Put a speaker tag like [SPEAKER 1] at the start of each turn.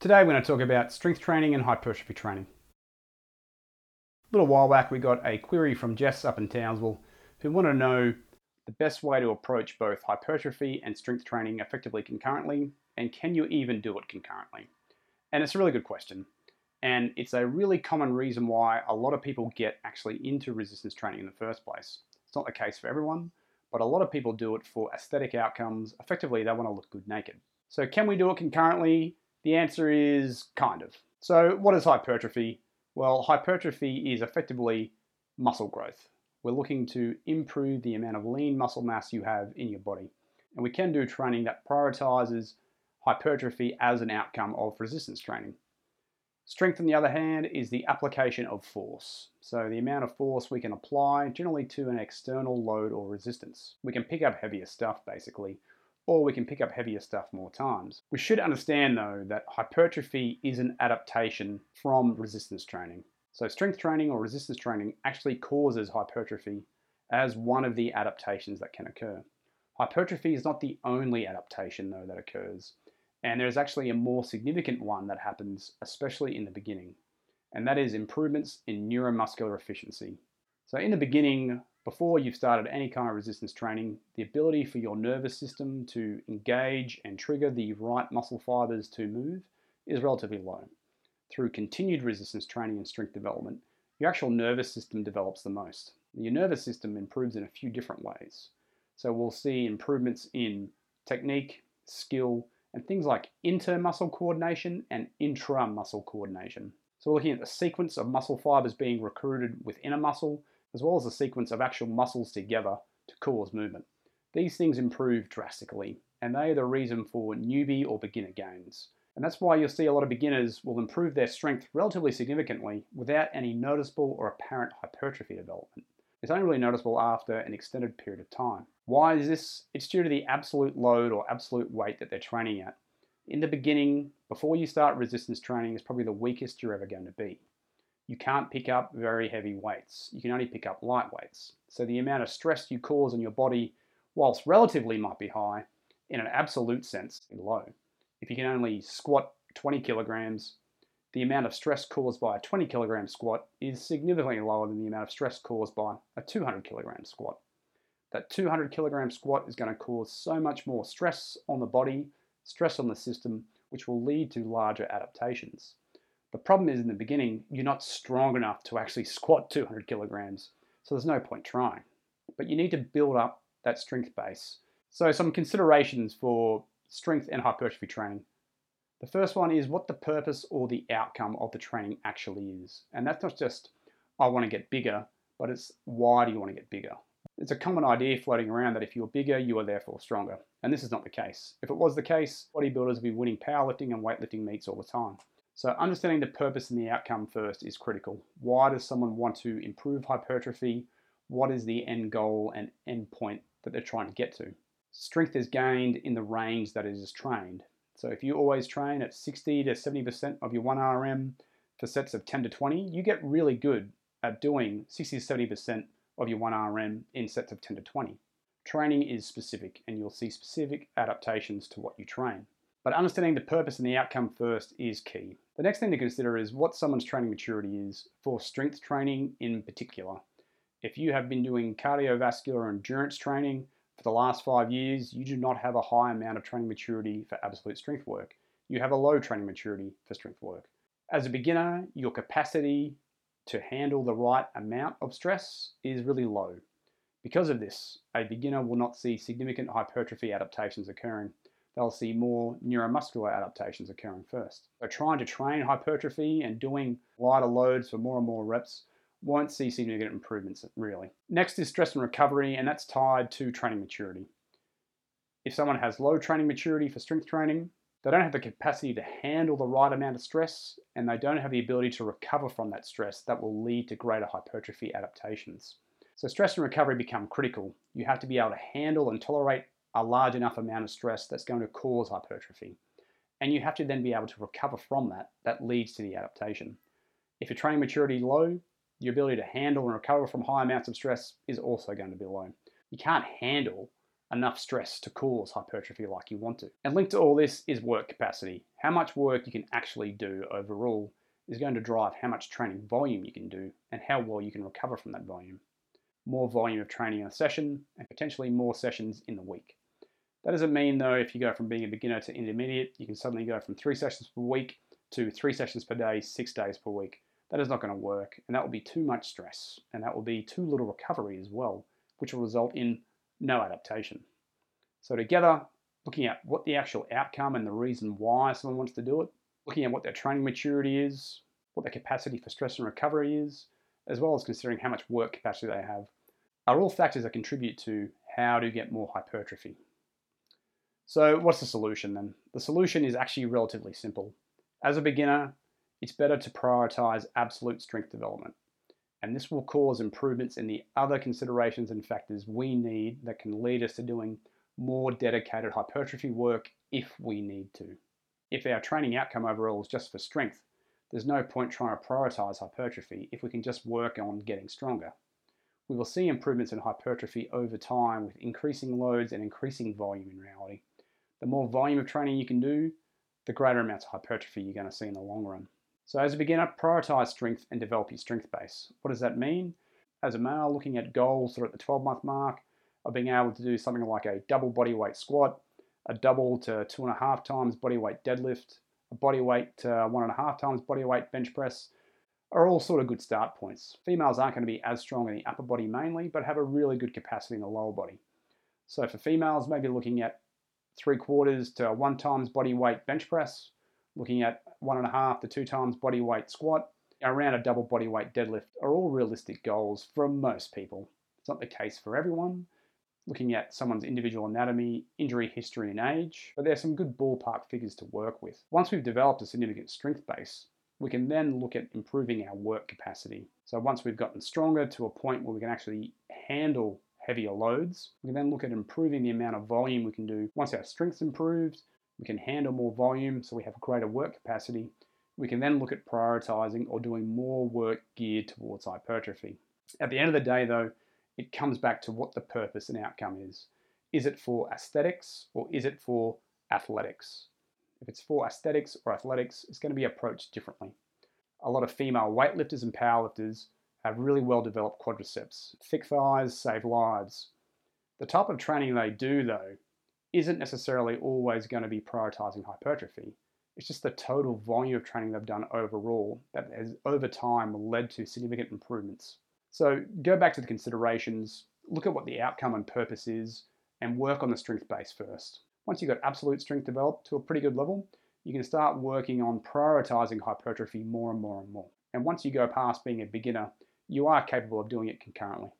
[SPEAKER 1] Today we're going to talk about strength training and hypertrophy training. A little while back we got a query from Jess up in Townsville who wanted to know the best way to approach both hypertrophy and strength training effectively concurrently and can you even do it concurrently? And it's a really good question. And it's a really common reason why a lot of people get actually into resistance training in the first place. It's not the case for everyone, but a lot of people do it for aesthetic outcomes. Effectively, they want to look good naked. So, can we do it concurrently? The answer is kind of. So, what is hypertrophy? Well, hypertrophy is effectively muscle growth. We're looking to improve the amount of lean muscle mass you have in your body. And we can do training that prioritizes hypertrophy as an outcome of resistance training. Strength, on the other hand, is the application of force. So, the amount of force we can apply generally to an external load or resistance. We can pick up heavier stuff basically, or we can pick up heavier stuff more times. We should understand though that hypertrophy is an adaptation from resistance training. So strength training or resistance training actually causes hypertrophy as one of the adaptations that can occur. Hypertrophy is not the only adaptation though that occurs, and there's actually a more significant one that happens especially in the beginning, and that is improvements in neuromuscular efficiency. So in the beginning, before you've started any kind of resistance training, the ability for your nervous system to engage and trigger the right muscle fibers to move is relatively low. Through continued resistance training and strength development, your actual nervous system develops the most. Your nervous system improves in a few different ways. So we'll see improvements in technique, skill, and things like intermuscle coordination and intramuscle coordination. So we're looking at the sequence of muscle fibers being recruited within a muscle as well as a sequence of actual muscles together to cause movement. These things improve drastically, and they are the reason for newbie or beginner gains. And that's why you'll see a lot of beginners will improve their strength relatively significantly without any noticeable or apparent hypertrophy development. It's only really noticeable after an extended period of time. Why is this? It's due to the absolute load or absolute weight that they're training at. In the beginning, before you start resistance training, is probably the weakest you're ever going to be you can't pick up very heavy weights. You can only pick up light weights. So the amount of stress you cause on your body, whilst relatively might be high, in an absolute sense, low. If you can only squat 20 kilograms, the amount of stress caused by a 20 kilogram squat is significantly lower than the amount of stress caused by a 200 kilogram squat. That 200 kilogram squat is going to cause so much more stress on the body, stress on the system, which will lead to larger adaptations. The problem is in the beginning, you're not strong enough to actually squat 200 kilograms, so there's no point trying. But you need to build up that strength base. So, some considerations for strength and hypertrophy training. The first one is what the purpose or the outcome of the training actually is. And that's not just, I want to get bigger, but it's why do you want to get bigger? It's a common idea floating around that if you're bigger, you are therefore stronger. And this is not the case. If it was the case, bodybuilders would be winning powerlifting and weightlifting meets all the time. So understanding the purpose and the outcome first is critical. Why does someone want to improve hypertrophy? What is the end goal and end point that they're trying to get to? Strength is gained in the range that it is trained. So if you always train at 60 to 70% of your 1RM for sets of 10 to 20, you get really good at doing 60 to 70% of your 1RM in sets of 10 to 20. Training is specific and you'll see specific adaptations to what you train. But understanding the purpose and the outcome first is key. The next thing to consider is what someone's training maturity is for strength training in particular. If you have been doing cardiovascular endurance training for the last five years, you do not have a high amount of training maturity for absolute strength work. You have a low training maturity for strength work. As a beginner, your capacity to handle the right amount of stress is really low. Because of this, a beginner will not see significant hypertrophy adaptations occurring they'll see more neuromuscular adaptations occurring first. So trying to train hypertrophy and doing lighter loads for more and more reps won't see significant improvements really. Next is stress and recovery, and that's tied to training maturity. If someone has low training maturity for strength training, they don't have the capacity to handle the right amount of stress and they don't have the ability to recover from that stress that will lead to greater hypertrophy adaptations. So stress and recovery become critical. You have to be able to handle and tolerate a large enough amount of stress that's going to cause hypertrophy. And you have to then be able to recover from that. That leads to the adaptation. If your training maturity is low, your ability to handle and recover from high amounts of stress is also going to be low. You can't handle enough stress to cause hypertrophy like you want to. And linked to all this is work capacity. How much work you can actually do overall is going to drive how much training volume you can do and how well you can recover from that volume. More volume of training in a session and potentially more sessions in the week. That doesn't mean though if you go from being a beginner to intermediate, you can suddenly go from three sessions per week to three sessions per day, six days per week. That is not going to work and that will be too much stress and that will be too little recovery as well, which will result in no adaptation. So together, looking at what the actual outcome and the reason why someone wants to do it, looking at what their training maturity is, what their capacity for stress and recovery is, as well as considering how much work capacity they have, are all factors that contribute to how to get more hypertrophy. So what's the solution then? The solution is actually relatively simple. As a beginner, it's better to prioritize absolute strength development. And this will cause improvements in the other considerations and factors we need that can lead us to doing more dedicated hypertrophy work if we need to. If our training outcome overall is just for strength, there's no point trying to prioritize hypertrophy if we can just work on getting stronger. We will see improvements in hypertrophy over time with increasing loads and increasing volume in reality. The more volume of training you can do, the greater amounts of hypertrophy you're going to see in the long run. So as a beginner, prioritize strength and develop your strength base. What does that mean? As a male, looking at goals that are at the 12 month mark of being able to do something like a double body weight squat, a double to two and a half times body weight deadlift, a body weight to one and a half times body weight bench press, are all sort of good start points. Females aren't going to be as strong in the upper body mainly, but have a really good capacity in the lower body. So for females, maybe looking at three quarters to one times body weight bench press, looking at one and a half to two times body weight squat, around a double body weight deadlift are all realistic goals for most people. It's not the case for everyone. Looking at someone's individual anatomy, injury history, and age, but there's some good ballpark figures to work with. Once we've developed a significant strength base, we can then look at improving our work capacity. So once we've gotten stronger to a point where we can actually handle heavier loads, we can then look at improving the amount of volume we can do. Once our strength's improved, we can handle more volume so we have greater work capacity. We can then look at prioritizing or doing more work geared towards hypertrophy. At the end of the day, though, it comes back to what the purpose and outcome is. Is it for aesthetics or is it for athletics? If it's for aesthetics or athletics, it's going to be approached differently. A lot of female weightlifters and powerlifters have really well developed quadriceps. Thick thighs save lives. The type of training they do, though, isn't necessarily always going to be prioritizing hypertrophy. It's just the total volume of training they've done overall that has over time led to significant improvements. So go back to the considerations, look at what the outcome and purpose is, and work on the strength base first. Once you've got absolute strength developed to a pretty good level, you can start working on prioritizing hypertrophy more and more and more. And once you go past being a beginner, you are capable of doing it concurrently.